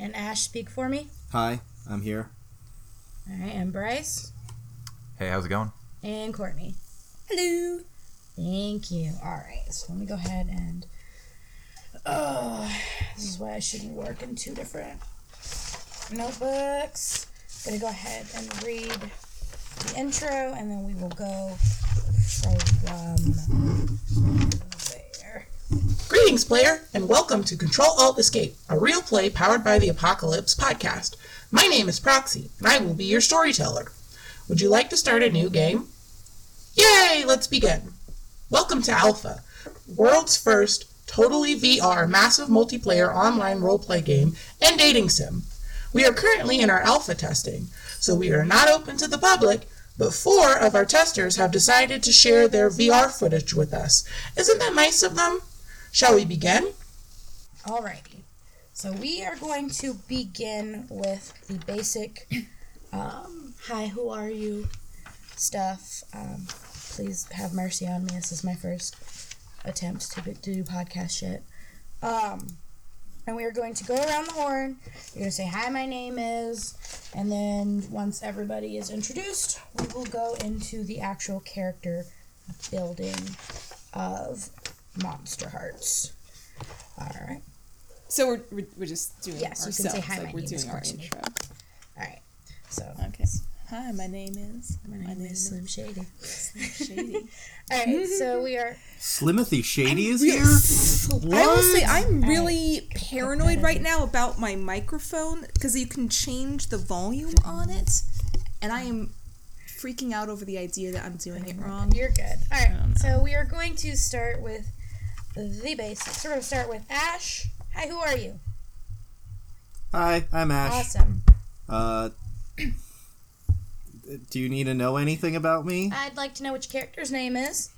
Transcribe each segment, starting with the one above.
and Ash speak for me. Hi, I'm here. All right, and Bryce Hey, how's it going? and Courtney. Hello. Thank you. All right, so let me go ahead and. Oh, this is why I shouldn't work in two different notebooks. I'm Gonna go ahead and read the intro, and then we will go from there. Greetings, player, and welcome to Control Alt Escape, a real play powered by the Apocalypse podcast. My name is Proxy, and I will be your storyteller. Would you like to start a new game? Yay! Let's begin. Welcome to Alpha, world's first totally VR massive multiplayer online roleplay game and dating sim. We are currently in our alpha testing, so we are not open to the public, but four of our testers have decided to share their VR footage with us. Isn't that nice of them? Shall we begin? Alrighty. So we are going to begin with the basic um, hi, who are you stuff. Um, please have mercy on me. This is my first attempt to, to do podcast shit. Um, and we are going to go around the horn. You're going to say, hi, my name is. And then once everybody is introduced, we will go into the actual character building of Monster Hearts. Alright. So we're, we're, we're just doing Yes, you can say, "Hi, like my we're name is doing our Courtney." intro. Alright. So, Okay. Hi, my name is. my name is Slim Shady. Shady. Alright, so we are. Slimothy Shady is here? I will say I'm Alright. really paranoid right now about my microphone because you can change the volume on it, and I am freaking out over the idea that I'm doing it wrong. You're good. Alright, so we are going to start with the basics. We're going to start with Ash. Hi, who are you? Hi, I'm Ash. Awesome. Uh, do you need to know anything about me? I'd like to know what your character's name is.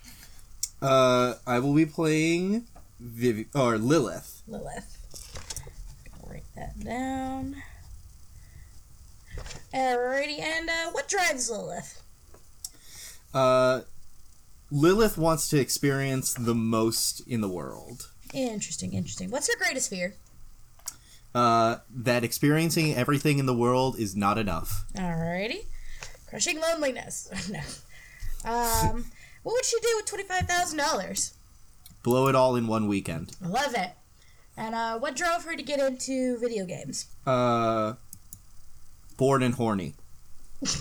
Uh, I will be playing Vivi- or Lilith. Lilith. Write that down. Alrighty, and uh, what drives Lilith? Uh, Lilith wants to experience the most in the world. Interesting, interesting. What's her greatest fear? Uh, that experiencing everything in the world is not enough. Alrighty. Crushing loneliness. no. Um, what would she do with twenty-five thousand dollars? Blow it all in one weekend. Love it. And uh, what drove her to get into video games? Uh, born and horny.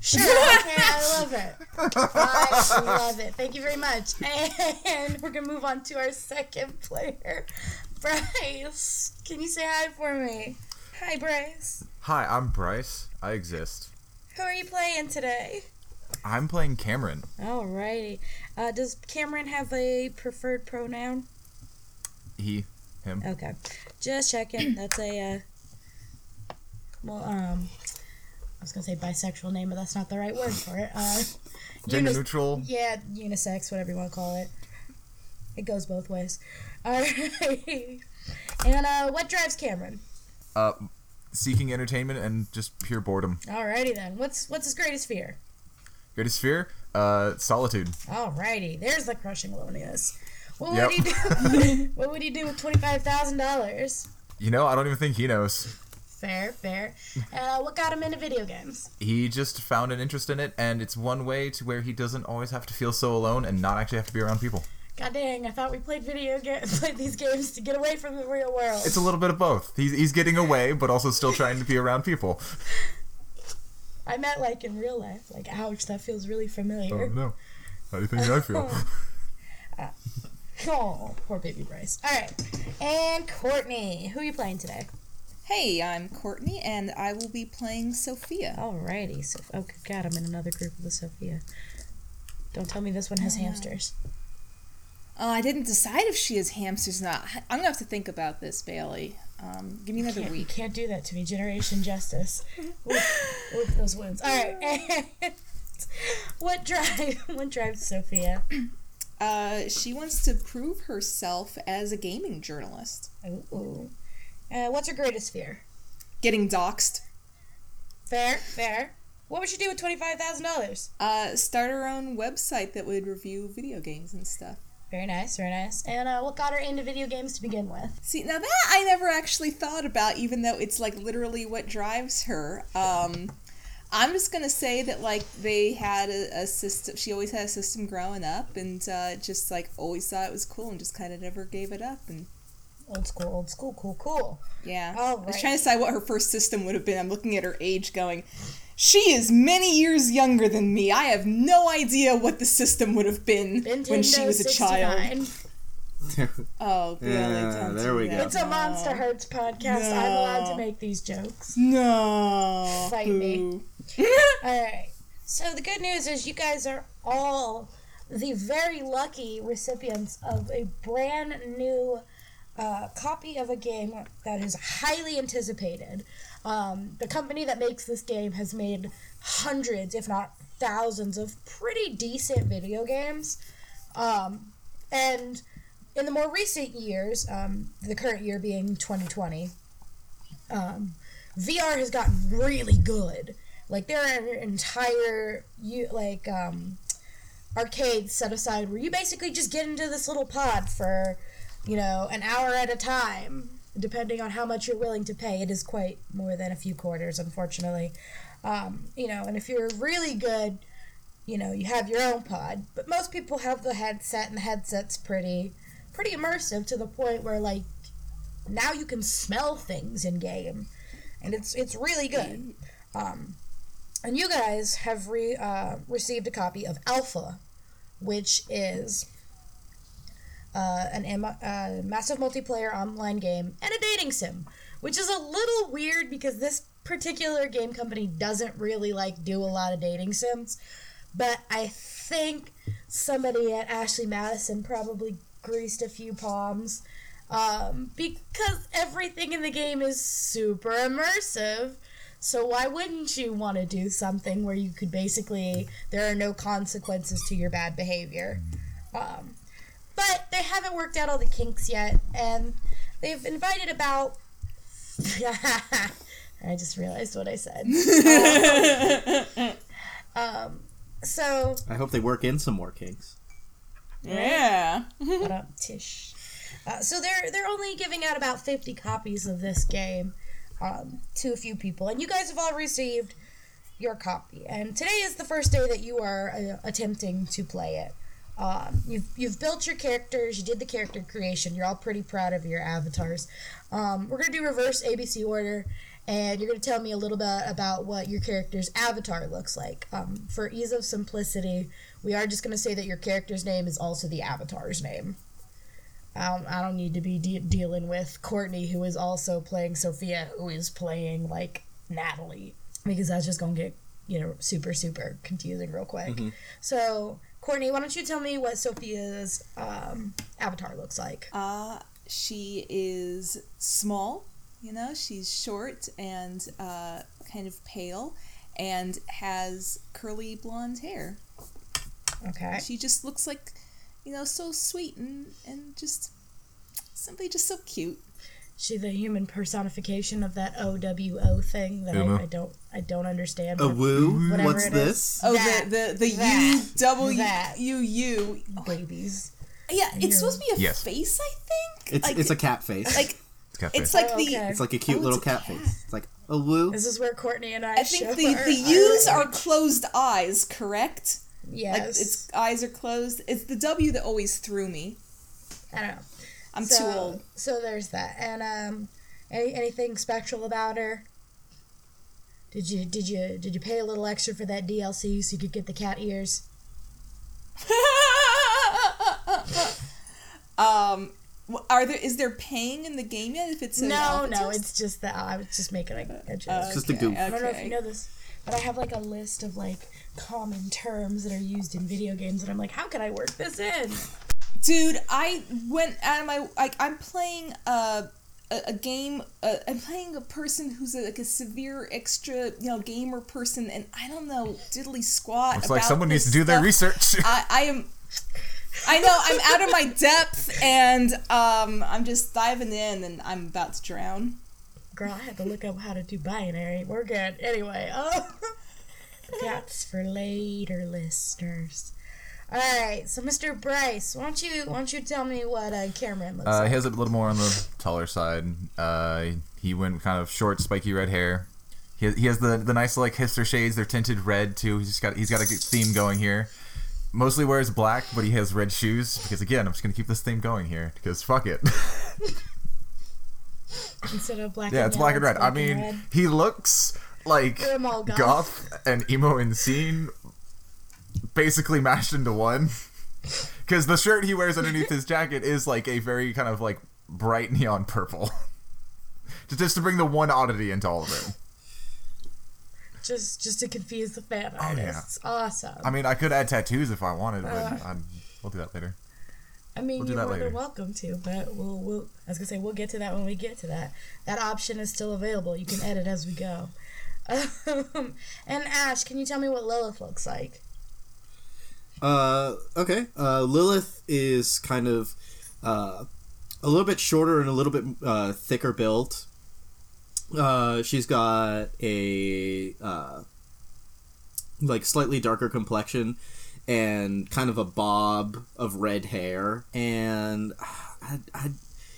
Sure. Okay, I love it. I love it. Thank you very much. And we're gonna move on to our second player, Bryce. Can you say hi for me? Hi, Bryce. Hi, I'm Bryce. I exist. Who are you playing today? I'm playing Cameron. Alrighty. Uh, does Cameron have a preferred pronoun? He, him. Okay. Just checking. That's a, uh, well, um, I was gonna say bisexual name, but that's not the right word for it. Uh, Gender unis- neutral. Yeah, unisex, whatever you want to call it. It goes both ways. Alright. and, uh, what drives Cameron? Uh, seeking entertainment and just pure boredom. Alrighty then. What's, what's his greatest fear? Greatest fear? Uh, solitude. Alrighty. There's the crushing loneliness. What would Yep. he do? what would he do with twenty-five thousand dollars? You know, I don't even think he knows. Fair, fair. Uh, what got him into video games? He just found an interest in it, and it's one way to where he doesn't always have to feel so alone and not actually have to be around people. God dang, I thought we played video games, played these games to get away from the real world. It's a little bit of both. He's, he's getting away, but also still trying to be around people. I meant like in real life. Like, ouch, that feels really familiar. Oh no. How do you think I feel? Oh, poor baby Bryce. All right, and Courtney, who are you playing today? Hey, I'm Courtney, and I will be playing Sophia. Alrighty, so oh God, I'm in another group with Sophia. Don't tell me this one has hamsters. Uh, I didn't decide if she has hamsters or not. I'm gonna have to think about this, Bailee. Um, give me another Can't, you week. can't do that to me. Generation Justice. Oof, those wounds. All right. what drive? What drives Sophia? Uh, she wants to prove herself as a gaming journalist. Ooh. Uh, what's her greatest fear? Getting doxxed. Fair, fair. What would she do with twenty five thousand dollars? Uh, start her own website that would review video games and stuff. Very nice, very nice. And uh, what got her into video games to begin with? See, now that I never actually thought about, even though it's like literally what drives her. Um, I'm just gonna say that like they had a, a system. She always had a system growing up, and uh, just like always thought it was cool, and just kind of never gave it up. And Old school, old school, cool, cool. yeah, All I was trying to decide what her first system would have been. I'm looking at her age, going, she is many years younger than me. I have no idea what the system would have been Nintendo when she was a child. Oh, good. Yeah, there do we go. It's a Monster Hearts podcast. I'm allowed to make these jokes. No. Fight me. All right. So the good news is you guys are all the very lucky recipients of a brand new uh, copy of a game that is highly anticipated. Um, the company that makes this game has made hundreds, if not thousands, of pretty decent video games. Um, and in the more recent years, um, the current year being 2020, um, VR has gotten really good. Like there are entire you like um, arcades set aside where you basically just get into this little pod for you know an hour at a time, depending on how much you're willing to pay. It is quite more than a few quarters, unfortunately. Um, you know, and if you're really good, you know, you have your own pod. But most people have the headset, and the headset's pretty pretty immersive to the point where like now you can smell things in game, and it's it's really good. Um, and you guys have re, uh, received a copy of Alpha, which is uh, an uh, massive multiplayer online game and a dating sim, which is a little weird because this particular game company doesn't really like do a lot of dating sims. But I think somebody at Ashley Madison probably greased a few palms um, because everything in the game is super immersive. So why wouldn't you want to do something where you could basically there are no consequences to your bad behavior? Um, but they haven't worked out all the kinks yet, and they've invited about. I just realized what I said. um, so I hope they work in some more kinks. Yeah. What up, Tish? Uh, so they're they're only giving out about fifty copies of this game um, to a few people, and you guys have all received your copy. And today is the first day that you are uh, attempting to play it. Um, you've you've built your characters. You did the character creation. You're all pretty proud of your avatars. Um, we're gonna do reverse ABC order, and you're gonna tell me a little bit about what your character's avatar looks like. Um, for ease of simplicity, we are just gonna say that your character's name is also the avatar's name. I don't, I don't need to be de- dealing with Courtney, who is also playing Sophia, who is playing like Natalie, because that's just gonna get you know super super confusing real quick. So Courtney, why don't you tell me what Sophia's um, avatar looks like? Uh, she is small, you know, she's short and uh, kind of pale and has curly blonde hair. Okay. She just looks like, you know, so sweet and, and just simply just so cute. She the human personification of that OWO thing that I, I don't I don't understand. A woo? Whatever What's it is. this? Oh, That, the the the that, U W that. U U. Oh, babies. Yeah, it's supposed to be a Yes. face, I think. It's like, it's a cat face. like Cafe. it's like Oh, the it's like a cute Oh, little a cat, cat. face. It's like a woo. This is where Courtney and I. I think show the our- the U's are closed eyes, correct? yes. Like its eyes are closed. It's the W that always threw me. I don't know. I'm so, too old. So there's that. And um, any, anything special about her? Did you did you did you pay a little extra for that DLC so you could get the cat ears? um, are there is there paying in the game yet? If it's no, no, test? it's just that I was just making a, a joke. Uh, just a goof. I don't know if you know this, but I have like a list of like common terms that are used in video games, and I'm like, how can I work this in? Dude, I went out of my like I'm playing a a, a game. Uh, I'm playing a person who's a, like a severe extra, you know, gamer person, and I don't know diddly squat. It's like about someone needs to this do their stuff. research. I, I am. I know I'm out of my depth, and um, I'm just diving in, and I'm about to drown. Girl, I had to look up how to do binary. We're good. Anyway, oh, that's for later listeners. All right, so Mr. Bryce, why don't you why don't you tell me what uh, Cameron looks Uh, like? he has a little more on the taller side. Uh, he went kind of short, spiky red hair. He has, he has the the nice like hipster shades. They're tinted red too. He's just got he's got a good theme going here. Mostly wears black, but he has red shoes because again, I'm just gonna keep this theme going here because fuck it. Instead of black. yeah, it's black and red. it's I mean, red. he looks like Put 'em all goth. goth and emo in scene, basically mashed into one. Because the shirt he wears underneath his jacket is like a very kind of like bright neon purple. Just- to bring the one oddity into all of it. just just to confuse the fan Oh, yeah. artists. Awesome. I mean, I could add tattoos if I wanted, but Uh. I'd, we'll do that later. I mean, We'll you're more than welcome to, but we'll, we'll. I was gonna say we'll get to that when we get to that. That option is still available. You can edit as we go. Um, and Ash, can you tell me what Lilith looks like? Uh, okay. Uh, Lilith is kind of uh, a little bit shorter and a little bit uh, thicker built. Uh, she's got a uh, like slightly darker complexion and kind of a bob of red hair. And I, I,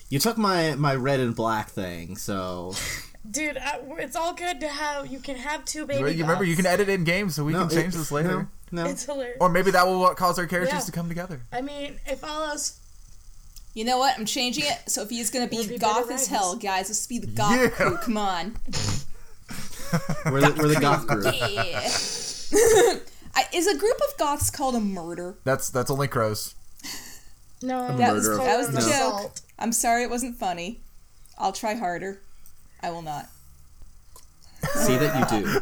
you took my my red and black thing, so Dude, I, it's all good to have. You can have two baby. you remember, you can edit in game, so we No, can change it- this later. No, no. It's hilarious. Or maybe that will what cause our characters Yeah. to come together. I mean, if all else, You know what? I'm changing it. Sophia's gonna be We'll be goth better as hell, guys. Let's be the goth Yeah. crew. Come on. we're the, we're the goth group. Yeah. I, is a group of goths called a murder? That's that's only crows. no, That was, murder that was the No. joke. assault. I'm sorry it wasn't funny. I'll try harder. I will not. See that you do.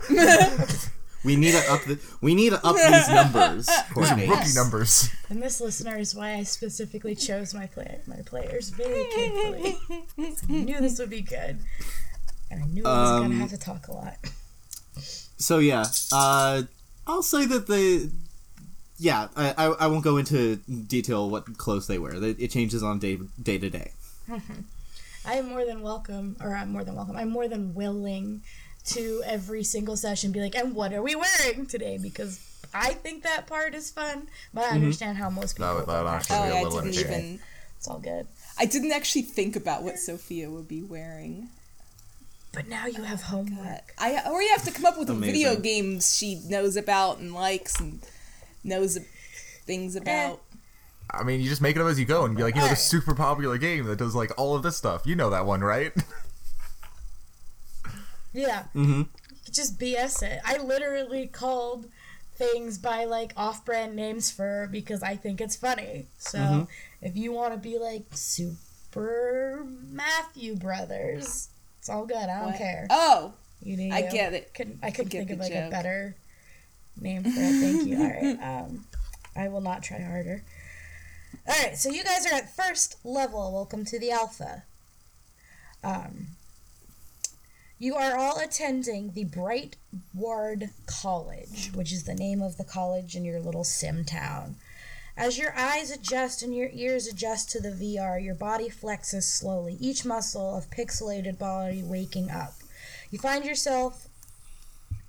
We need to up the, we need to up these numbers, Courtney. Rookie numbers. And this listener is why I specifically chose my play my players very carefully. I knew this would be good, and I knew I was Um, gonna have to talk a lot. So yeah, uh, I'll say that the yeah, I, I, I won't go into detail what clothes they wear. It it changes on day day to day. I am more than welcome, or I'm more than welcome. I'm more than willing to every single session be like, and what are we wearing today? Because I think that part is fun, but I mm-hmm. understand how most people. That would- that would actually Oh, be a yeah, I little didn't even. It's all good. I didn't actually think about what Sophia would be wearing. But now you have homework. I or you have to come up with Amazing. video games she knows about and likes and knows things eh. about. I mean, you just make it up as you go and be like, you know, Alright. this super popular game that does like all of this stuff. You know that one, right? Yeah. Mm-hmm. Just BS it. I literally called things by like off-brand names for because I think it's funny. So Mm-hmm. if you want to be like Super Matthew Brothers, it's all good. I don't What? care. Oh, You do. I get it. Couldn't, I couldn't think of like joke. a better name for it. Thank you. All right. Um, I will not try harder. All right. So you guys are at first level. Welcome to the alpha. Um, you are all attending the Bright Ward College, which is the name of the college in your little sim town. As your eyes adjust and your ears adjust to the VR, your body flexes slowly, each muscle of pixelated body waking up. You find yourself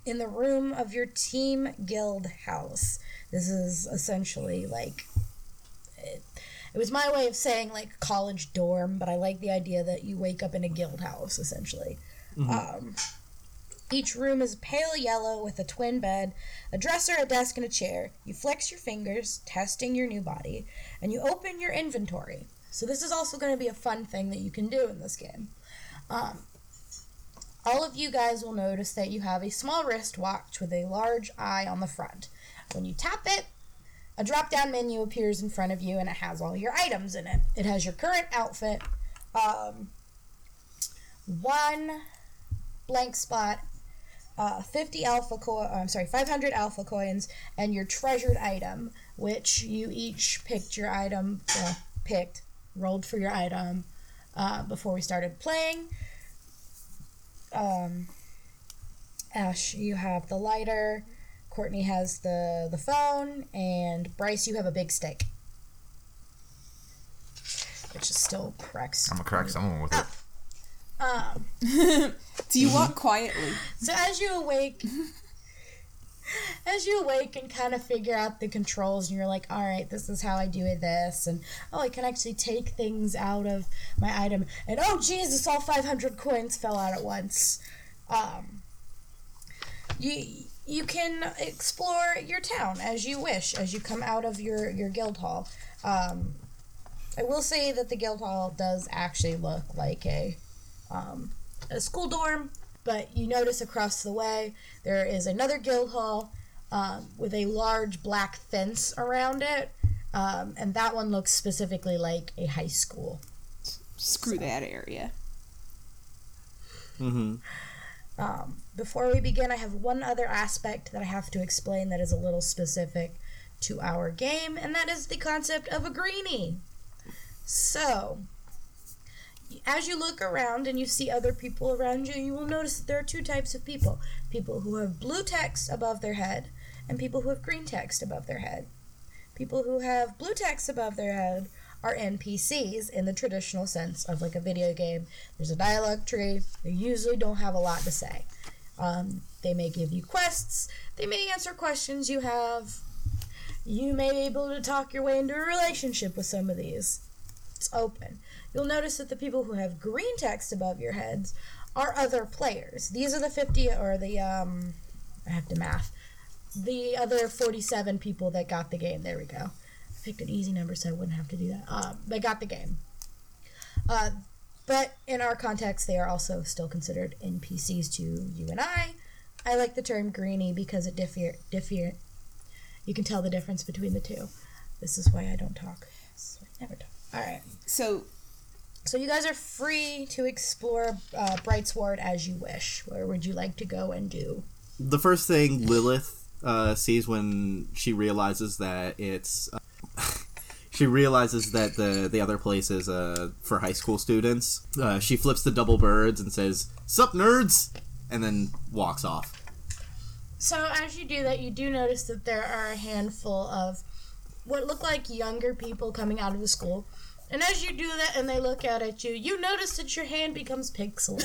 in the room of your team guild house. This is essentially like it, it was my way of saying like college dorm, but I like the idea that you wake up in a guild house essentially. Um, each room is pale yellow with a twin bed, a dresser, a desk, and a chair. You flex your fingers, testing your new body, and you open your inventory. So this is also going to be a fun thing that you can do in this game. Um, all of you guys will notice that you have a small wristwatch with a large eye on the front. When you tap it, a drop down menu appears in front of you and it has all your items in it. It has your current outfit, um, one blank spot, uh, 50 alpha coin, I'm sorry, 500 alpha coins, and your treasured item, which you each picked your item, well, picked, rolled for your item uh, before we started playing. Um, Ash, you have the lighter. Courtney has the the phone, and Bryce, you have a big stick, which is still correct. I'm gonna crack someone with it. Um, do you walk quietly? so as you awake, as you awake and kind of figure out the controls, and you're like, all right, this is how I do this, and oh, I can actually take things out of my item, and oh, Jesus, all 500 coins fell out at once. Um, you you can explore your town as you wish as you come out of your your guild hall. Um, I will say that the guild hall does actually look like a um, a school dorm, but you notice across the way there is another guild hall um, with a large black fence around it, um, and that one looks specifically like a high school. Screw that area. Mm-hmm. Um, before we begin, I have one other aspect that I have to explain that is a little specific to our game, and that is the concept of a greenie. So, as you look around and you see other people around you, you will notice that there are two types of people people who have blue text above their head, and people who have green text above their head. People who have blue text above their head are NPCs in the traditional sense of like a video game. There's a dialogue tree. They usually don't have a lot to say. Um, they may give you quests. They may answer questions you have. You may be able to talk your way into a relationship with some of these. It's open. You'll notice that the people who have green text above your heads are other players. These are the 50 or the um I have to math. The other 47 people that got the game. There we go. I picked an easy number so I wouldn't have to do that. Uh, they got the game. Uh, but in our context, they are also still considered NPCs to you and I. I like the term greenie because it differ, differ. You can tell the difference between the two. This is why I don't talk. So I never talk. All right. So So you guys are free to explore uh, Brightsward as you wish. Where would you like to go and do? The first thing Lilith uh, sees when she realizes that it's. Uh, she realizes that the the other place is uh, for high school students. Uh, she flips the double birds and says, "Sup, nerds," and then walks off. So as you do that, you do notice that there are a handful of what look like younger people coming out of the school. And as you do that and they look out at you, you notice that your hand becomes pixelated.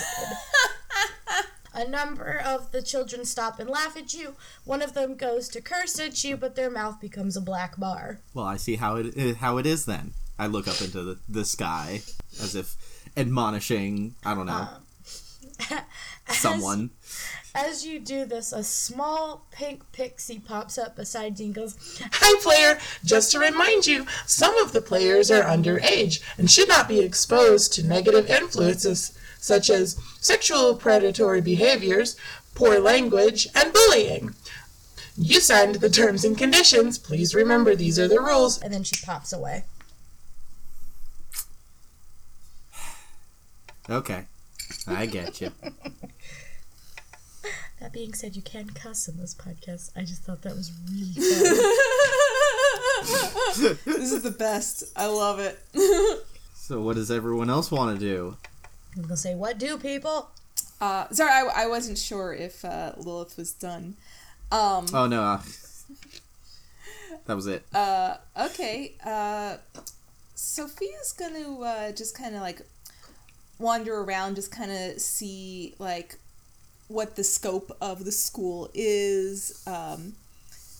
a number of the children stop and laugh at you. One of them goes to curse at you, but their mouth becomes a black bar. Well, I see how it how it is then. I look up into the, the sky as if admonishing. I don't know um, someone. As you do this, a small pink pixie pops up beside you and goes, Hi, player! Just to remind you, some of the players are underage and should not be exposed to negative influences such as sexual predatory behaviors, poor language, and bullying. You signed the terms and conditions. Please remember these are the rules. and then she pops away. Okay, I get you. That being said, you can cuss in this podcast. I just thought that was really fun. this is the best. I love it. So, what does everyone else want to do? I'm gonna say, what do people? Uh, sorry, I, I wasn't sure if uh, Lilith was done. Um, Oh no, uh, that was it. uh, okay. Uh, Sophia's gonna uh, just kind of like wander around, just kind of see like what the scope of the school is. Um,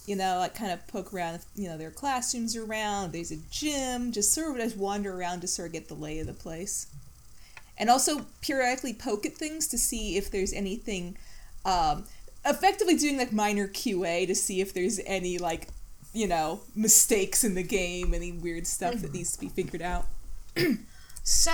you know, like kind of poke around. You know, there are classrooms around. There's a gym. Just sort of just wander around to sort of get the lay of the place, and also periodically poke at things to see if there's anything. Um, effectively doing like minor QA to see if there's any like you know mistakes in the game, any weird stuff that needs to be figured out. So,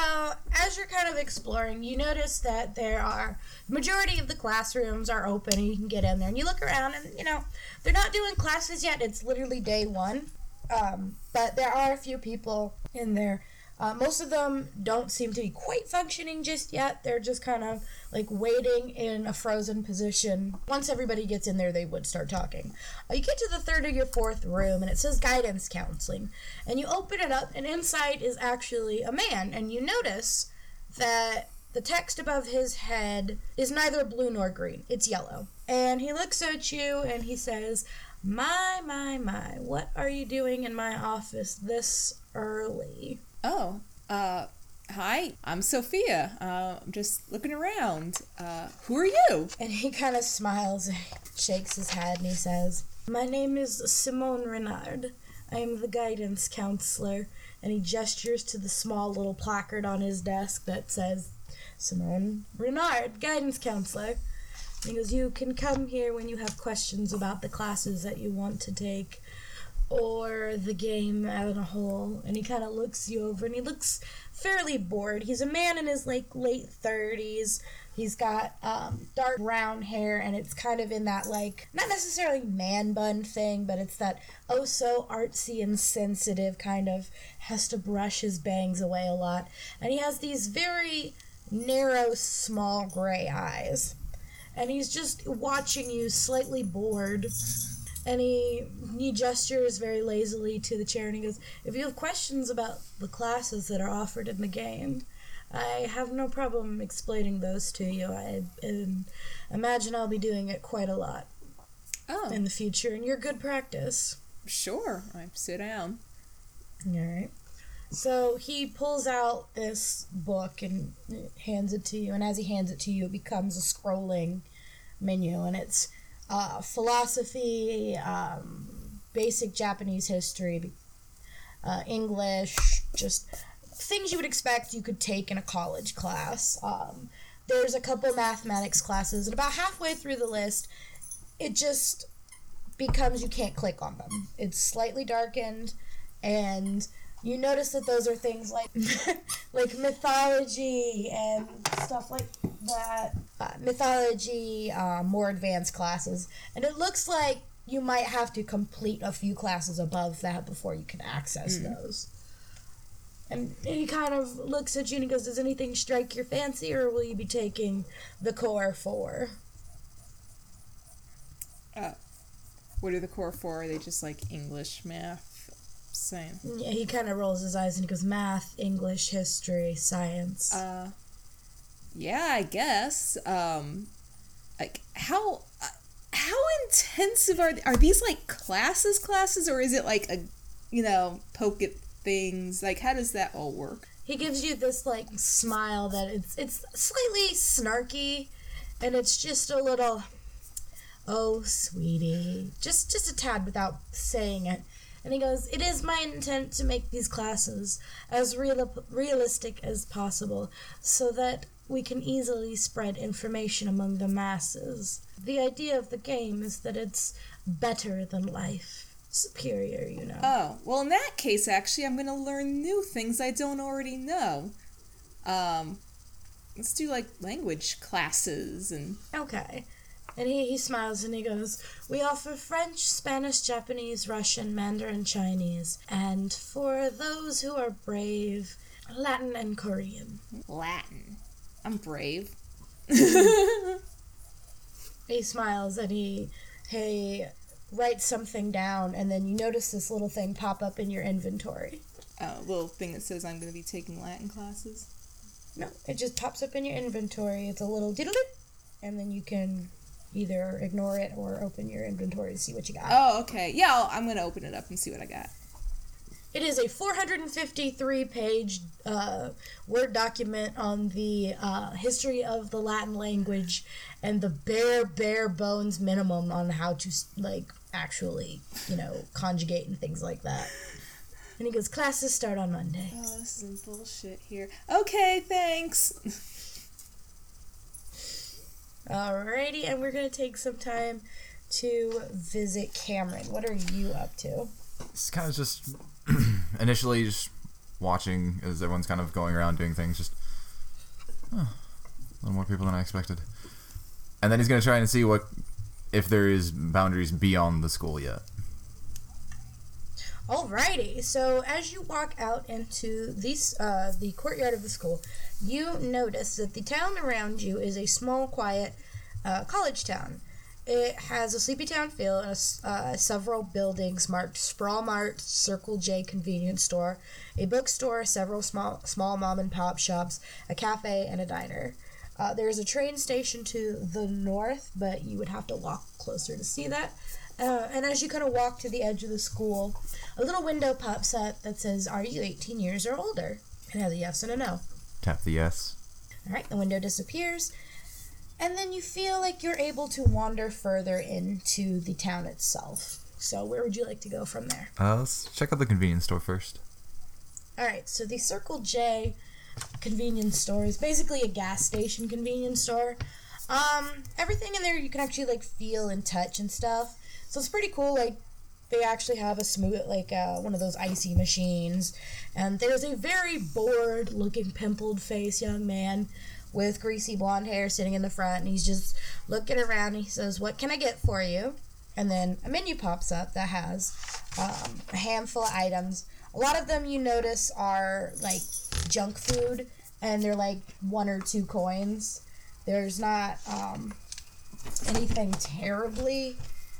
as you're kind of exploring, you notice that there are majority of the classrooms are open and you can get in there. And you look around and you know they're not doing classes yet. It's literally day one, um, but there are a few people in there. Uh, most of them don't seem to be quite functioning just yet. They're just kind of like waiting in a frozen position. Once everybody gets in there, they would start talking. Uh, you get to the third or your fourth room, and it says guidance counseling. And you open it up, and inside is actually a man. And you notice that the text above his head is neither blue nor green, it's yellow. And he looks at you and he says, My, my, my, what are you doing in my office this early? Oh, uh, hi, I'm Sophia. Uh, I'm just looking around. Uh, who are you? And he kind of smiles and shakes his head and he says, My name is Simone Renard. I am the guidance counselor. And he gestures to the small little placard on his desk that says, Simone Renard, guidance counselor. He goes, You can come here when you have questions about the classes that you want to take or the game as a whole. And he kind of looks you over and he looks fairly bored. He's a man in his like late 30s. He's got um, dark brown hair, and it's kind of in that like not necessarily man bun thing, but it's that oh so artsy and sensitive kind of has to brush his bangs away a lot, and he has these very narrow, small gray eyes, and he's just watching you, slightly bored, and he he gestures very lazily to the chair, and he goes, "If you have questions about the classes that are offered in the game." I have no problem explaining those to you. I um, imagine I'll be doing it quite a lot Oh, in the future, and you're good practice. sure. I sit down. All right. So he pulls out this book and hands it to you, and as he hands it to you, it becomes a scrolling menu, and it's uh, philosophy, um, basic Japanese history, uh, English, just things you would expect you could take in a college class. Um, there's a couple mathematics classes, and about halfway through the list, it just becomes you can't click on them. It's slightly darkened, and you notice that those are things like like mythology and stuff like that. Uh, mythology, uh, more advanced classes, and it looks like you might have to complete a few classes above that before you can access those. And he kind of looks at you and he goes, Does anything strike your fancy, or will you be taking the core four? What are the core for? Are they just like English, math, science? Yeah, he kind of rolls his eyes and he goes, Math, English, history, science. Uh, yeah, I guess. Um, like how uh, how intensive are are these like classes classes or is it like a you know poke at things like how does that all work? he gives you this like smile that it's it's slightly snarky and it's just a little oh sweetie just just a tad without saying it and he goes it is my intent to make these classes as real, realistic as possible so that we can easily spread information among the masses the idea of the game is that it's better than life superior you know Oh, well in that case actually I'm going to learn new things I don't already know. Um let's do like language classes and Okay. And he, he smiles and he goes, We offer French, Spanish, Japanese, Russian, Mandarin, Chinese, and for those who are brave, Latin and Korean. Latin. I'm brave. He smiles and he he writes something down and then you notice this little thing pop up in your inventory. A little thing that says I'm going to be taking Latin classes. No, it just pops up in your inventory. It's a little diddle and then you can either ignore it or open your inventory to see what you got. Oh, okay. Yeah, I'll, I'm going to open it up and see what I got. It is a 453 page uh, Word document on the uh, history of the Latin language and the bare, bare bones minimum on how to, like, actually, you know, conjugate and things like that. And he goes, classes start on Monday. Oh, this is some bullshit here. Okay, thanks. Alrighty, and we're going to take some time to visit Cameron. What are you up to? It's kind of just initially just watching as everyone's kind of going around doing things. Just a little more people than I expected. And then he's gonna try and see what if there is boundaries beyond the school yet. Alrighty, so as you walk out into these, uh, the courtyard of the school, you notice that the town around you is a small, quiet uh, college town. It has a sleepy town feel and a uh, several buildings marked Sprawl Mart, Circle J convenience store, a bookstore, several small small mom and pop shops, a cafe, and a diner. Uh, there's a train station to the north, but you would have to walk closer to see that. Uh, and as you kind of walk to the edge of the school, a little window pops up that says, Are you 18 years or older? It has a yes and a no. Tap the yes. All right, the window disappears. And then you feel like you're able to wander further into the town itself. So, where would you like to go from there? Uh, let's check out the convenience store first. All right, so the Circle J convenience store is basically a gas station convenience store. Um, everything in there you can actually like feel and touch and stuff. So it's pretty cool. Like they actually have a smooth like uh, one of those icy machines, and there's a very bored looking pimpled face young man with greasy blonde hair sitting in the front, and he's just looking around. And he says, "What can I get for you?" And then a menu pops up that has um, a handful of items. A lot of them you notice are like junk food, and they're like one or two coins. There's not um, anything terribly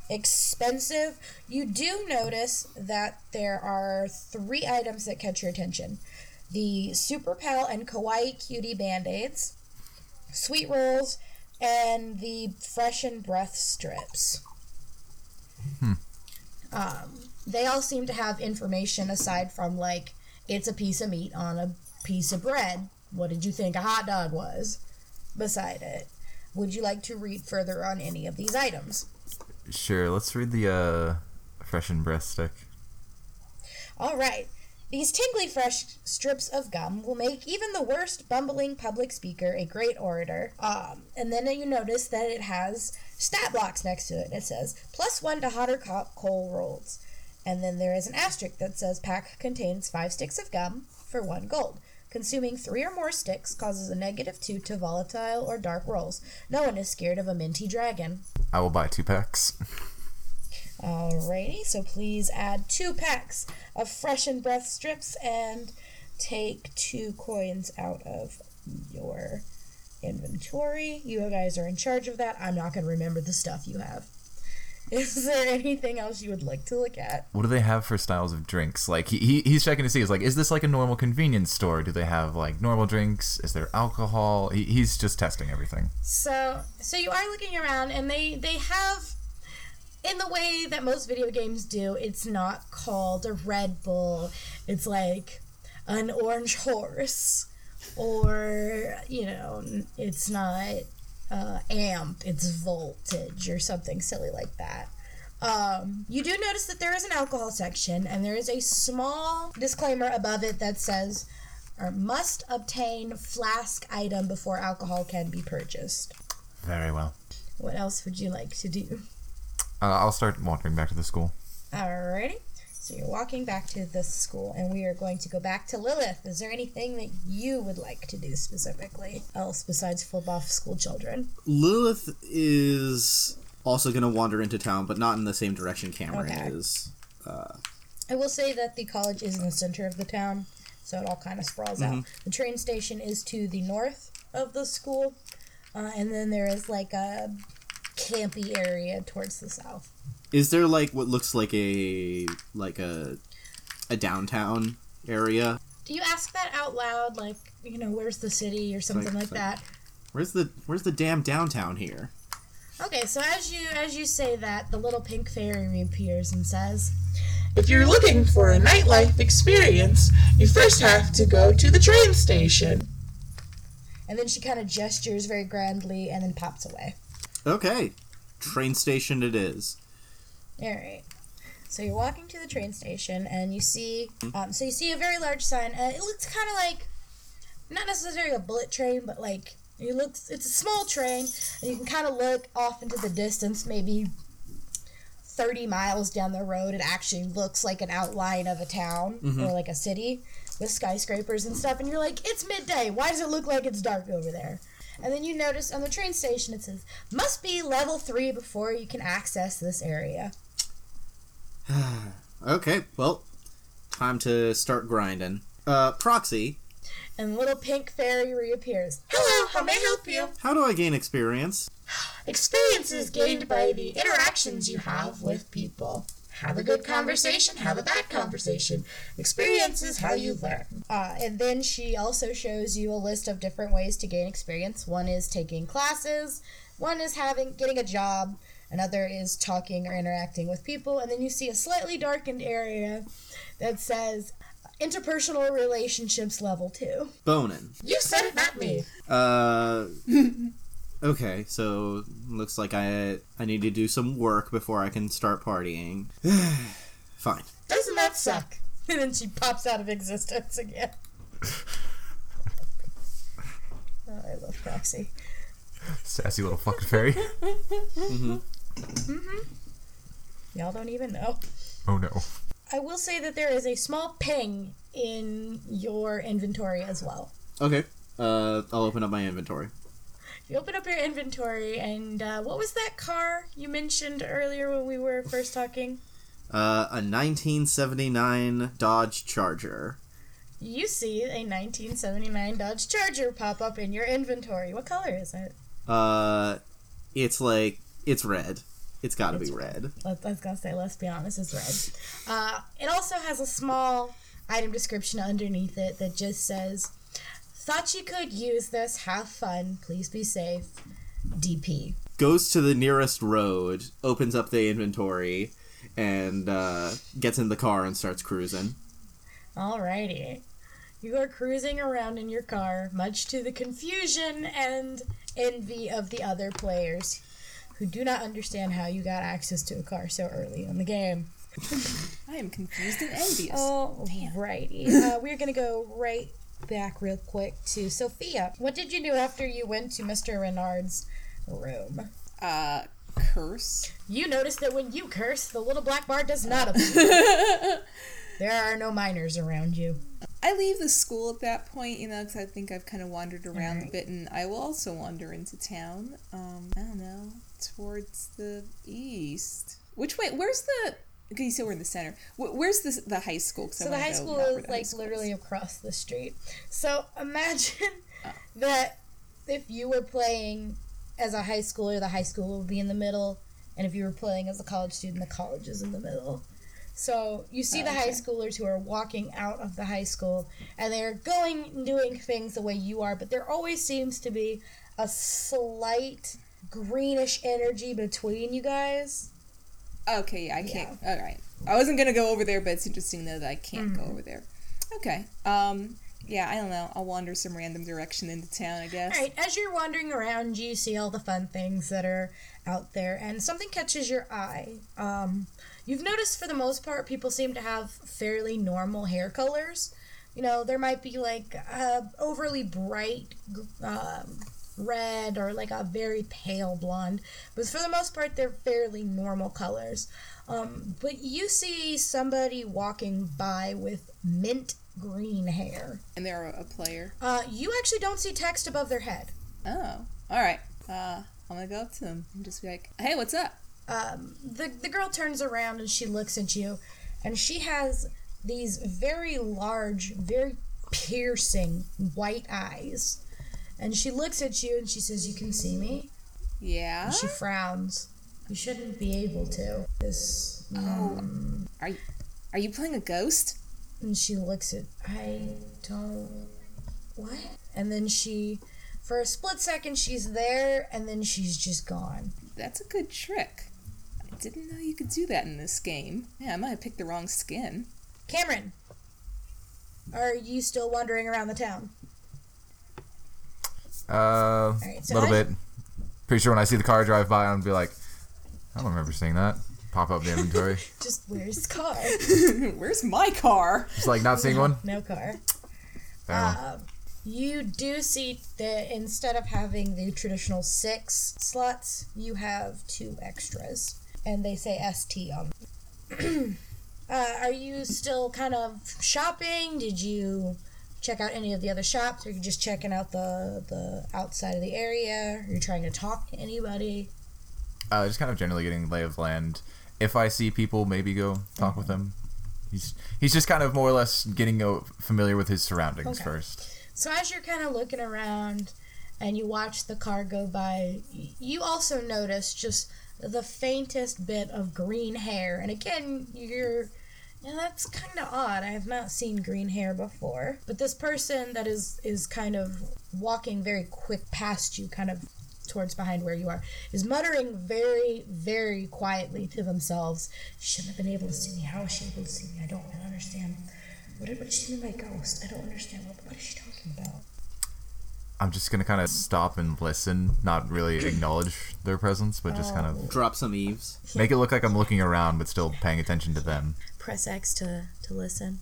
expensive. You do notice that there are three items that catch your attention the Super Pal and Kawaii Cutie Band Aids, Sweet Rolls, and the Fresh and Breath strips. Um, they all seem to have information aside from, like, it's a piece of meat on a piece of bread. What did you think a hot dog was? Beside it. Would you like to read further on any of these items? Sure, let's read the uh, fresh and breath stick. All right. These tingly fresh strips of gum will make even the worst bumbling public speaker a great orator. Um, and then you notice that it has stat blocks next to it. It says plus one to hotter co- cold rolls. And then there is an asterisk that says pack contains five sticks of gum for one gold. Consuming three or more sticks causes a negative two to volatile or dark rolls. No one is scared of a minty dragon. I will buy two packs. Alrighty, so please add two packs of fresh and breath strips and take two coins out of your inventory. You guys are in charge of that. I'm not going to remember the stuff you have. Is there anything else you would like to look at? What do they have for styles of drinks? Like he, he he's checking to see is like is this like a normal convenience store? Do they have like normal drinks? Is there alcohol? He, he's just testing everything. So, so you are looking around, and they they have, in the way that most video games do, it's not called a Red Bull. It's like an orange horse, or you know, it's not uh, amp. It's voltage or something silly like that. Um, you do notice that there is an alcohol section, and there is a small disclaimer above it that says, or must obtain flask item before alcohol can be purchased. Very well. What else would you like to do? Uh, I'll start wandering back to the school. Alrighty. So you're walking back to the school, and we are going to go back to Lilith. Is there anything that you would like to do specifically else besides flip off school children? Lilith is also going to wander into town, but not in the same direction Cameron Okay. is. I will say that the college is in the center of the town, so it all kind of sprawls out. The train station is to the north of the school, uh, and then there is like a campy area towards the south. Is there like what looks like a like a a downtown area? Do you ask that out loud, like you know, where's the city or something like like- that? Where's the Where's the damn downtown here? Okay, so as you as you say that, the little pink fairy reappears and says, If you're looking for a nightlife experience, you first have to go to the train station. and then she kind of gestures very grandly and then pops away. Okay, train station it is. All right. So you're walking to the train station and you see, um, so you see a very large sign. And it looks kind of like, not necessarily a bullet train, but like it looks. It's a small train, and you can kind of look off into the distance, maybe thirty miles down the road. It actually looks like an outline of a town or like a city with skyscrapers and stuff. And you're like, it's midday. Why does it look like it's dark over there? And then you notice on the train station it says, must be level three before you can access this area. Okay, well, time to start grinding. Uh, proxy. And little pink fairy reappears. Hello, how may I help you? How do I gain experience? Experience is gained by the interactions you have with people. Have a good conversation, have a bad conversation. Experience is how you learn. Uh, and then she also shows you a list of different ways to gain experience. One is taking classes, one is having getting a job, another is talking or interacting with people, and then you see a slightly darkened area that says interpersonal relationships level 2. Bonin. You said it, not me. Uh, Okay, so looks like I I need to do some work before I can start partying. Fine. Doesn't that suck? And then she pops out of existence again. Oh, I love Proxy. Sassy little fucking fairy. Y'all don't even know. Oh no. I will say that there is a small ping in your inventory as well. Okay. Uh, I'll open up my inventory. You open up your inventory, and uh, what was that car you mentioned earlier when we were first talking? Uh, a 1979 Dodge Charger. You see a 1979 Dodge Charger pop up in your inventory. What color is it? Uh, it's like it's red. It's got to be red. Let, I was gonna say, let's be honest, it's red. Uh, it also has a small item description underneath it that just says, "Thought you could use this. Have fun. Please be safe." DP. Goes to the nearest road, opens up the inventory, and uh, gets in the car and starts cruising. Alrighty. You are cruising around in your car, much to the confusion and envy of the other players who do not understand how you got access to a car so early in the game. I am confused and envious. Alrighty. Uh, we're gonna go right back real quick to Sophia. What did you do after you went to Mr. Renard's room? Uh, curse. You notice that when you curse, the little black bar does not appear. there are no minors around you. I leave the school at that point, you know, because I think I've kind of wandered around a bit, and I will also wander into town. Um, I don't know, towards the east. Which way? Where's the? Okay, you said we're in the center. Where's the the high school? So the high school is like school literally is. across the street. So imagine oh. that if you were playing as a high schooler, the high school would be in the middle, and if you were playing as a college student, the college is in the middle. So you see the high schoolers who are walking out of the high school, and they're going and doing things the way you are, but there always seems to be a slight greenish energy between you guys. Okay, yeah, I can't. All right, I wasn't gonna go over there, but it's interesting though that I can't Mm-hmm. go over there. Okay. Um. Yeah, I don't know. I'll wander some random direction into town, I guess. All right, as you're wandering around, you see all the fun things that are out there, and something catches your eye. Um, you've noticed, for the most part, people seem to have fairly normal hair colors. You know, there might be like a overly bright um, red or like a very pale blonde, but for the most part, they're fairly normal colors. Um, but you see somebody walking by with mint green hair. And they're a, player. Uh, you actually don't see text above their head. Oh, all right. Uh, I'm gonna go up to them and just be like, "Hey, what's up?" um, the the girl turns around and she looks at you, and she has these very large, very piercing white eyes, and she looks at you and she says, "You can see me." Yeah. And she frowns. You shouldn't be able to. This. mm, Are you, are you playing a ghost? And she looks at. I don't. What? And then she, for a split second, she's there, and then she's just gone. That's a good trick. I didn't know you could do that in this game. Yeah, I might have picked the wrong skin. Cameron, are you still wandering around the town? Uh, a right, so little I- bit. Pretty sure when I see the car drive by, I'm gonna be like, I don't remember seeing that. Pop up the inventory. Just where's the car? Where's my car? Just like not seeing one. No car. Fair. Um, you do see that instead of having the traditional six slots, you have two extras, and they say ST on. them. uh, are you still kind of shopping? Did you check out any of the other shops? or you're just checking out the the outside of the area? you're trying to talk to anybody? Uh, just kind of generally getting lay of land. If I see people, maybe go talk with them. He's he's just kind of more or less getting uh, familiar with his surroundings Okay. first. So as you're kind of looking around and you watch the car go by, you also notice just the faintest bit of green hair. And again, you're yeah, that's kind of odd. I have not seen green hair before. But this person that is is kind of walking very quick past you, kind of towards behind where you are, is muttering very, very quietly to themselves. She shouldn't have been able to see me. How How is she able to see me? I don't, I don't understand. What, what does she mean by ghost? I don't understand. What, what is she talking about? I'm just gonna kind of stop and listen, not really acknowledge their presence, but just kind of Drop some eaves. make it look like I'm looking around, but still paying attention to them. Press X to to listen.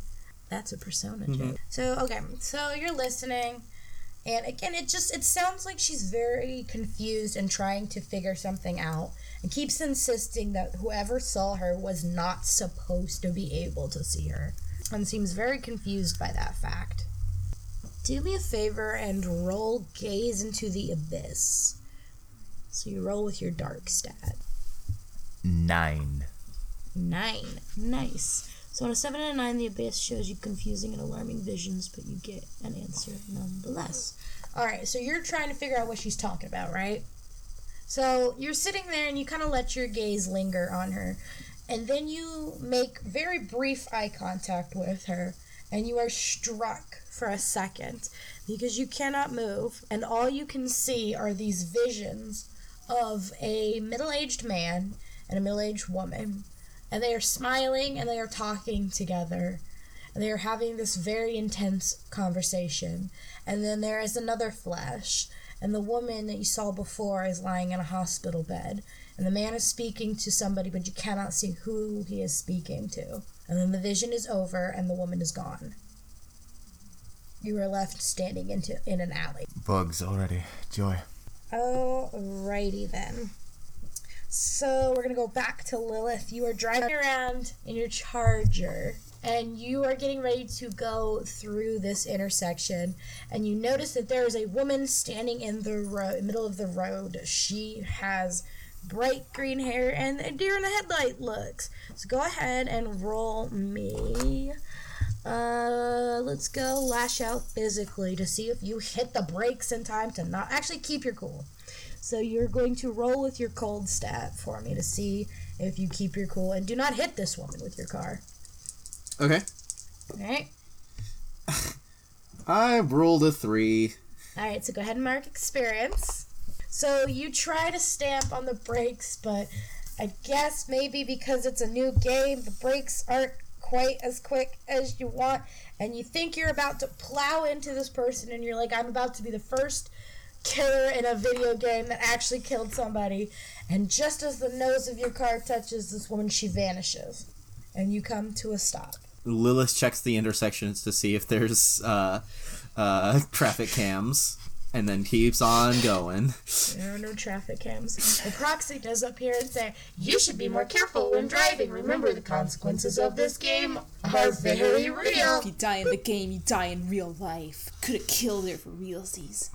That's a persona mm-hmm. check. So okay, so you're listening, and again, it just it sounds like she's very confused and trying to figure something out, and keeps insisting that whoever saw her was not supposed to be able to see her, and seems very confused by that fact. Do me a favor and roll gaze into the abyss. So you roll with your dark stat. Nine. Nine. Nice. So on a seven and a nine, the abyss shows you confusing and alarming visions, but you get an answer nonetheless. All right, so you're trying to figure out what she's talking about, right? So you're sitting there and you kind of let your gaze linger on her, and then you make very brief eye contact with her, and you are struck for a second because you cannot move, and all you can see are these visions of a middle aged man and a middle aged woman and they are smiling and they are talking together and they are having this very intense conversation and then there is another flash and the woman that you saw before is lying in a hospital bed and the man is speaking to somebody but you cannot see who he is speaking to and then the vision is over and the woman is gone you are left standing into in an alley Bugs already. Joy. Alrighty then. So we're gonna go back to Lilith. You are driving around in your charger and you are getting ready to go through this intersection and you notice that there is a woman standing in the ro- middle of the road. She has bright green hair and a deer in the headlight looks. So go ahead and roll me. Uh, let's go lash out physically to see if you hit the brakes in time to not actually keep your cool. So you're going to roll with your cold stat for me to see if you keep your cool and do not hit this woman with your car. Okay. Alright? I've rolled a three. Alright, so go ahead and mark experience. So you try to stamp on the brakes, but I guess maybe because it's a new game, the brakes aren't quite as quick as you want, and you think you're about to plow into this person, and you're like, I'm about to be the first killer in a video game that actually killed somebody, and just as the nose of your car touches this woman, she vanishes, and you come to a stop. Lilith checks the intersections to see if there's uh, uh, traffic cams, and then keeps on going. There are no traffic cams. The proxy does appear and say, You should be more careful when driving. Remember, the consequences of this game are very real. If you die in the game, you die in real life. Could have killed her for realsies.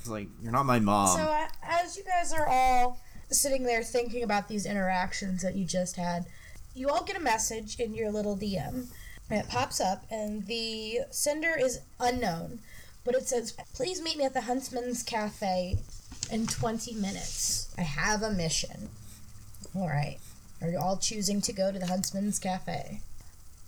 It's like you're not my mom. So, uh, as you guys are all sitting there thinking about these interactions that you just had, you all get a message in your little DM. And it pops up, and the sender is unknown, but it says, Please meet me at the Huntsman's Cafe in 20 minutes. I have a mission. All right. Are you all choosing to go to the Huntsman's Cafe?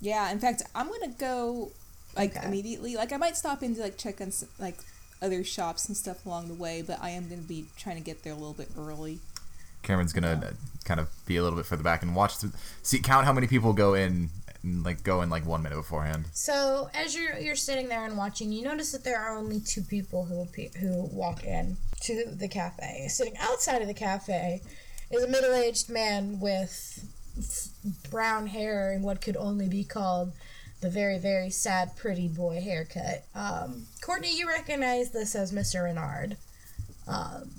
Yeah, in fact, I'm gonna go like Okay. immediately. Like I might stop in to like check on like other shops and stuff along the way, but I am gonna be trying to get there a little bit early. Cameron's gonna uh, kind of be a little bit further back and watch the see count how many people go in and like go in like one minute beforehand. So as you're you're sitting there and watching, you notice that there are only two people who appear, who walk in to the cafe. Sitting outside of the cafe is a middle-aged man with brown hair and what could only be called the very very sad pretty boy haircut. Um, Courtney, you recognize this as Mr. Renard. Um,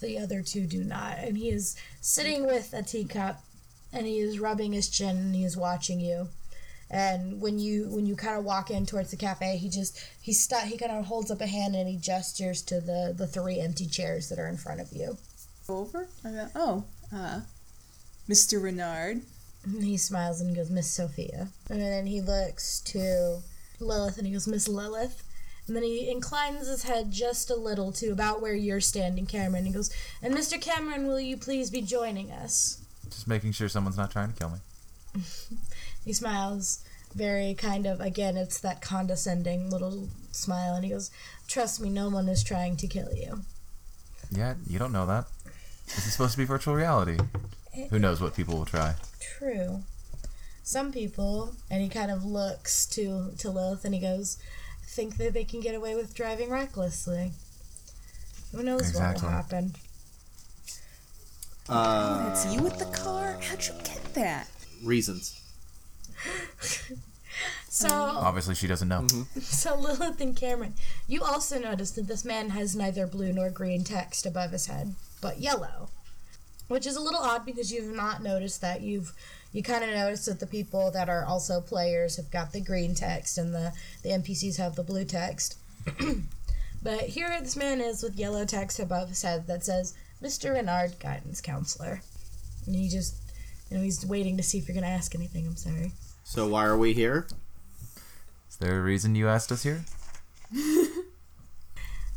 the other two do not, and he is sitting with a teacup, and he is rubbing his chin, and he is watching you and when you when you kind of walk in towards the cafe he just he stu- he kind of holds up a hand and he gestures to the the three empty chairs that are in front of you over? I oh, uh, Mr. Renard. And he smiles and goes miss sophia and then he looks to lilith and he goes miss lilith and then he inclines his head just a little to about where you're standing cameron he goes and mr cameron will you please be joining us Just making sure someone's not trying to kill me. He smiles very kind of, again, it's that condescending little smile, and he goes, Trust me, no one is trying to kill you. Yeah, you don't know that. This is supposed to be virtual reality. Who knows what people will try? True. Some people, and he kind of looks to, to Lilith and he goes, think that they can get away with driving recklessly. Who knows Exactly. what will happen? Uh, That's you with the car? How'd you get that? reasons. So, Obviously, she doesn't know. so Lilith and Cameron, you also notice that this man has neither blue nor green text above his head, but yellow, which is a little odd because you've not noticed that. You've you kind of noticed that the people that are also players have got the green text and the the NPCs have the blue text. but here this man is with yellow text above his head that says Mr. Renard, guidance counselor, and he just you know he's waiting to see if you're gonna ask anything. I'm sorry. So why are we here? Is there a reason you asked us here?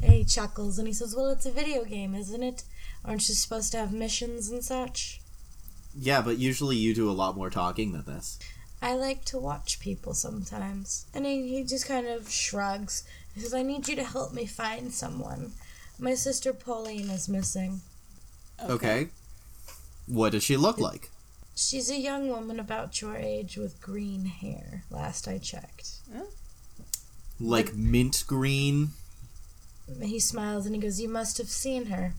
And he chuckles and he says, Well, it's a video game, isn't it? Aren't you supposed to have missions and such? Yeah, but usually you do a lot more talking than this. I like to watch people sometimes. And he, just kind of shrugs. He says, I need you to help me find someone. My sister Pauline is missing. Okay. What does she look like? She's a young woman about your age with green hair, last I checked. Like mint green? He smiles and he goes, You must have seen her.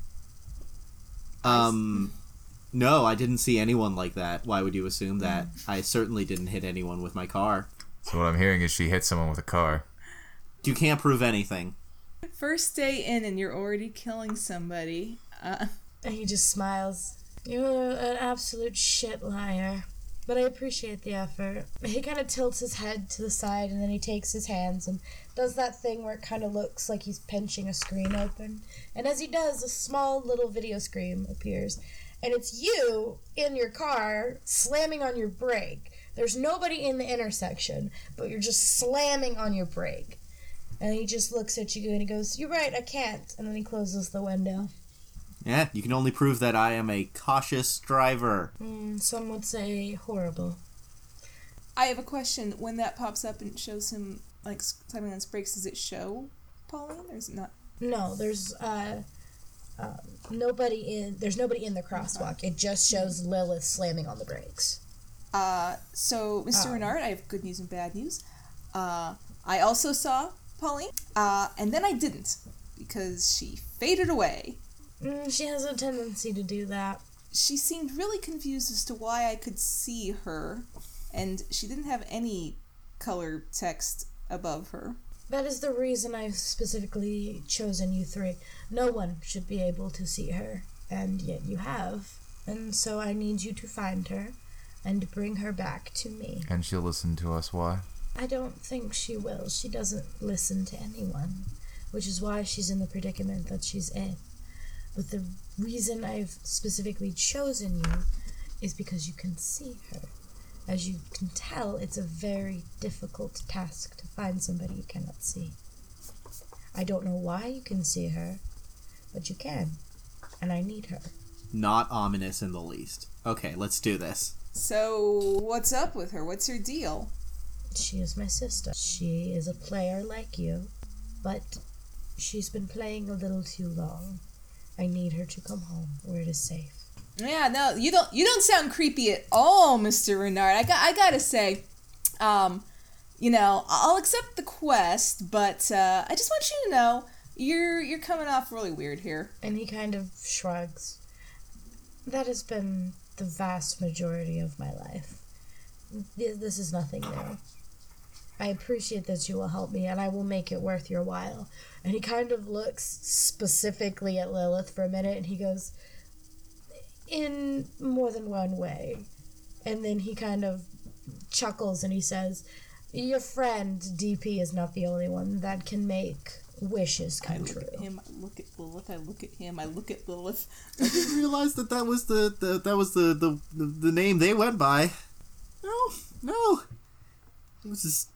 Um, no, I didn't see anyone like that. Why would you assume that? I certainly didn't hit anyone with my car. So what I'm hearing is she hit someone with a car. You can't prove anything. First day in and you're already killing somebody. Uh, And he just smiles. You're an absolute shit liar. But I appreciate the effort. He kind of tilts his head to the side and then he takes his hands and does that thing where it kind of looks like he's pinching a screen open. And as he does, a small little video screen appears. And it's you in your car slamming on your brake. There's nobody in the intersection, but you're just slamming on your brake. And he just looks at you and he goes, You're right, I can't. And then he closes the window. Yeah, you can only prove that I am a cautious driver. Mm, some would say horrible. I have a question. When that pops up and shows him like slamming on his brakes, does it show Pauline or is it not? No, there's uh, um, nobody in. There's nobody in the crosswalk. It just shows Lilith slamming on the brakes. Uh, so, Mr. Oh. Renard, I have good news and bad news. Uh, I also saw Pauline, uh, and then I didn't because she faded away. Mm, she has a tendency to do that. She seemed really confused as to why I could see her, and she didn't have any color text above her. That is the reason I've specifically chosen you three. No one should be able to see her, and yet you have. And so I need you to find her and bring her back to me. And she'll listen to us. Why? I don't think she will. She doesn't listen to anyone, which is why she's in the predicament that she's in. But the reason I've specifically chosen you is because you can see her. As you can tell, it's a very difficult task to find somebody you cannot see. I don't know why you can see her, but you can. And I need her. Not ominous in the least. Okay, let's do this. So, what's up with her? What's her deal? She is my sister. She is a player like you, but she's been playing a little too long. I need her to come home where it is safe. Yeah, no, you don't. You don't sound creepy at all, Mister Renard. I got. I gotta say, um, you know, I'll accept the quest, but uh, I just want you to know you're you're coming off really weird here. And he kind of shrugs. That has been the vast majority of my life. This is nothing new. I appreciate that you will help me, and I will make it worth your while. And he kind of looks specifically at Lilith for a minute, and he goes, In more than one way. And then he kind of chuckles and he says, Your friend DP is not the only one that can make wishes I come look true. at him. I look at Lilith. I look at him. I look at Lilith. I didn't realize that that was the, the that was the the the name they went by. No, no. It was just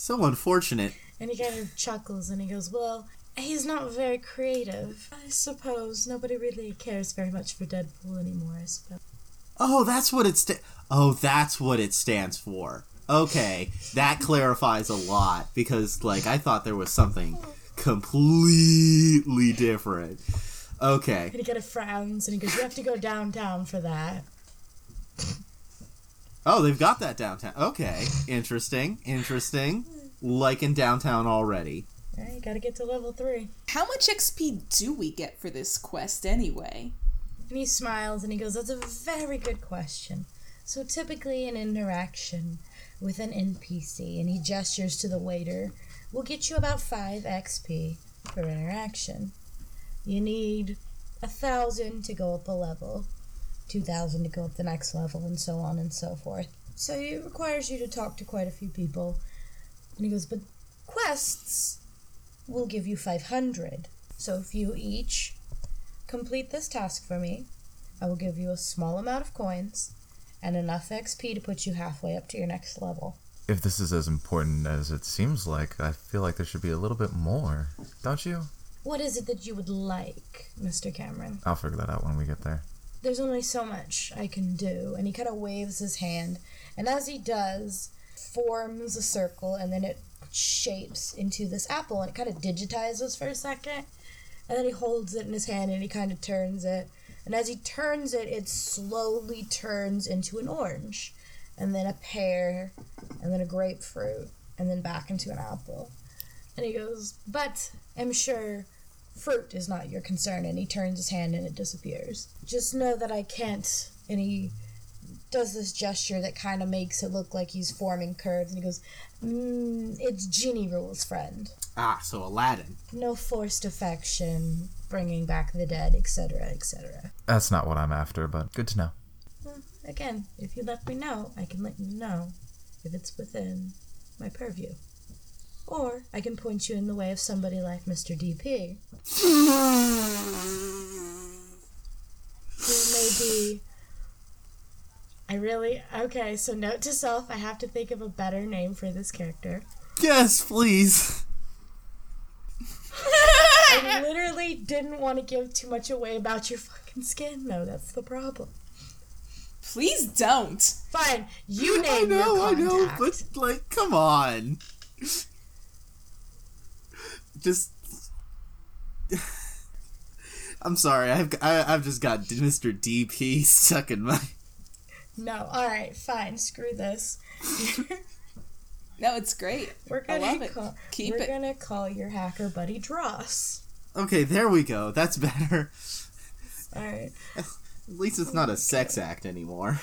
so unfortunate. And he kind of chuckles and he goes, Well, he's not very creative. I suppose nobody really cares very much for Deadpool anymore, I suppose. Oh, that's what it sta- Oh, that's what it stands for. Okay, that clarifies a lot because like I thought there was something completely different. Okay. And he kind of frowns and he goes, You have to go downtown for that. Oh, they've got that downtown. Okay, interesting, interesting. Like in downtown already. Alright, you gotta get to level three. How much XP do we get for this quest anyway? And he smiles and he goes, That's a very good question. So typically, an interaction with an NPC, and he gestures to the waiter, will get you about 5 XP per interaction. You need a thousand to go up a level, 2,000 to go up the next level, and so on and so forth. So it requires you to talk to quite a few people. And he goes, But quests will give you 500. So if you each complete this task for me, I will give you a small amount of coins and enough XP to put you halfway up to your next level. If this is as important as it seems like, I feel like there should be a little bit more. Don't you? What is it that you would like, Mr. Cameron? I'll figure that out when we get there. There's only so much I can do. And he kind of waves his hand, and as he does, forms a circle, and then it shapes into this apple, and it kind of digitizes for a second. And then he holds it in his hand and he kind of turns it. And as he turns it, it slowly turns into an orange, and then a pear, and then a grapefruit, and then back into an apple. And he goes, But I'm sure fruit is not your concern. And he turns his hand and it disappears. Just know that I can't. And he does this gesture that kind of makes it look like he's forming curves. And he goes, mm, It's genie rules, friend. Ah, so Aladdin. No forced affection, bringing back the dead, etc., etc. That's not what I'm after, but good to know. Again, if you let me know, I can let you know if it's within my purview. Or I can point you in the way of somebody like Mr. DP. Who may be. I really. Okay, so note to self I have to think of a better name for this character. Yes, please. I literally didn't want to give too much away about your fucking skin, though. That's the problem. Please don't. Fine, you name it. I know, your I know, but like, come on. Just. I'm sorry. I've I, I've just got Mr. DP stuck in my. No, alright, fine, screw this. No, it's great. We're gonna love it. call Keep it. we're it. gonna call your hacker buddy Dross. Okay, there we go. That's better. Alright. At least it's not a sex act anymore.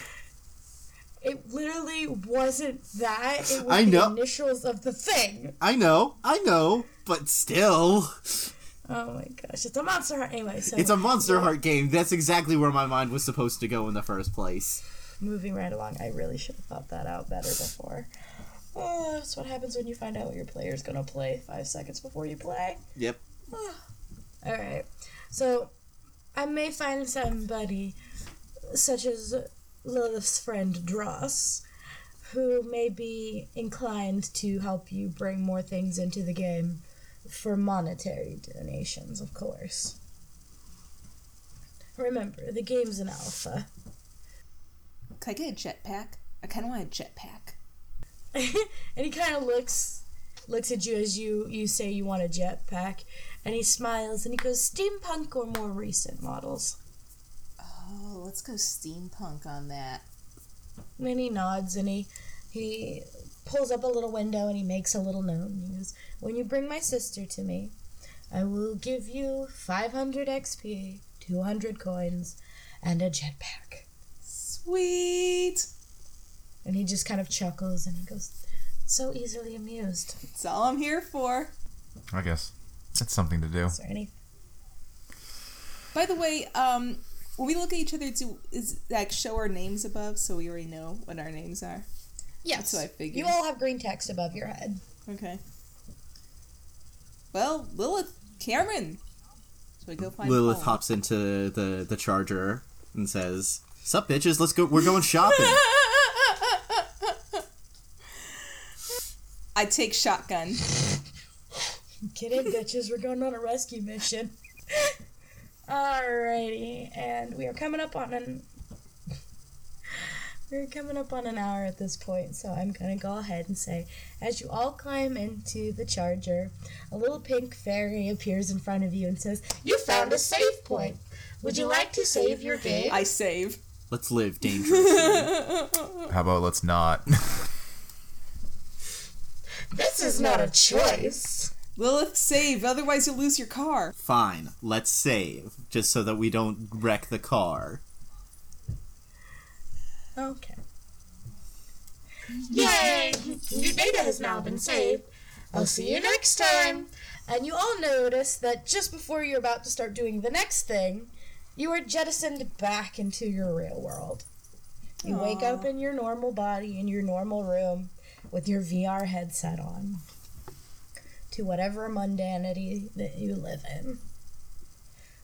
It literally wasn't that. It was I the know. initials of the thing. I know, I know, but still, Oh my gosh, it's a monster heart. Anyway, so it's a Monster Heart game. That's exactly where my mind was supposed to go in the first place. moving right along. I really should have thought that out better before. Oh, that's what happens when you find out what your player's gonna play five seconds before you play. Yep. Alright. So I may find somebody such as Lilith's friend Dross who may be inclined to help you bring more things into the game for monetary donations, of course. Remember, the game's an alpha. Can I get a jetpack? I kind of want a jetpack. and he kind of looks looks at you as you you say you want a jetpack and he smiles and he goes steampunk or more recent models let's go steampunk on that. And then he nods and he he pulls up a little window and he makes a little note. And he goes, "When you bring my sister to me, I will give you 500 XP, 200 coins, and a jetpack." Sweet. And he just kind of chuckles and he goes, "So easily amused." That's all I'm here for. I guess. It's something to do. Is there any? By the way, um, when we look at each other, do is like show our names above so we already know what our names are? Yes. what I figured. You all have green text above your head. Okay. Well, Lilith, Cameron. Should we go find Lilith Paul? hops into the the charger and says, "Sup, bitches? Let's go. We're going shopping." I take shotgun. Get in, bitches. We're going on a rescue mission. Alrighty, and we are coming up on an. We're coming up on an hour at this point, so I'm gonna go ahead and say, as you all climb into the charger, a little pink fairy appears in front of you and says, "You found a save point. Would you like to save your game?" I save. Let's live dangerously. How about let's not? This is not a choice. Lilith, save, otherwise you'll lose your car. Fine, let's save, just so that we don't wreck the car. Okay. Yay! Your data has now been saved. I'll see you next time. And you all notice that just before you're about to start doing the next thing, you are jettisoned back into your real world. You wake up in your normal body in your normal room with your VR headset on to whatever mundanity that you live in.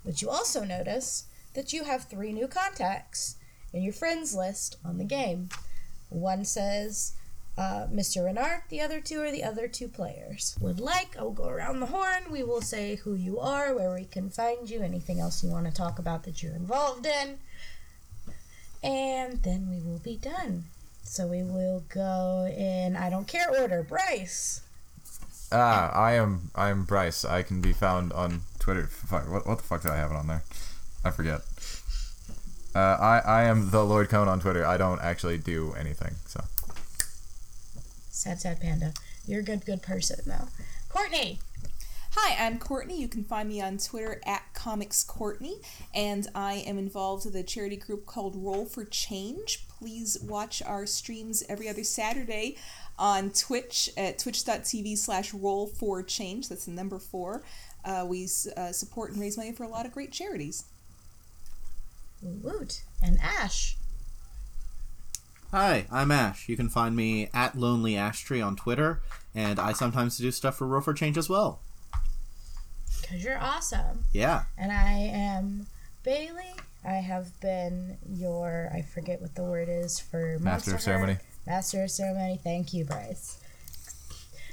But you also notice that you have three new contacts in your friends list on the game. One says uh, Mr. Renard, the other two are the other two players. Would like, I'll go around the horn. We will say who you are, where we can find you, anything else you want to talk about that you're involved in. And then we will be done. So we will go in I don't care order. Bryce. Ah, I am I am Bryce. I can be found on Twitter. Fuck, what, what the fuck did I have it on there? I forget. Uh, I I am the Lord Cone on Twitter. I don't actually do anything. So Sad, sad panda. You're a good, good person, though. Courtney. Hi, I'm Courtney. You can find me on Twitter at Comics Courtney, and I am involved with a charity group called Roll for Change. Please watch our streams every other Saturday on Twitch at twitch.tv slash roll for change. That's the number four. Uh, we uh, support and raise money for a lot of great charities. Woot. And Ash. Hi, I'm Ash. You can find me at Lonely Ash Tree on Twitter, and I sometimes do stuff for Roll for Change as well. Because you're awesome. Yeah. And I am Bailee. I have been your, I forget what the word is for Master of Monster Ceremony. Master of Ceremony. Thank you, Bryce.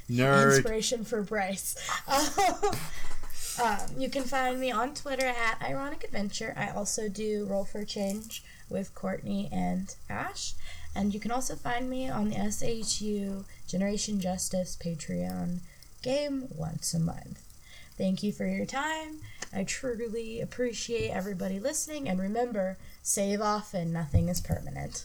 Nerd. Inspiration for Bryce. um, you can find me on Twitter at Ironic Adventure. I also do Roll for Change with Courtney and Ash. And you can also find me on the SHU Generation Justice Patreon game once a month. Thank you for your time. I truly appreciate everybody listening. And remember, save often, nothing is permanent.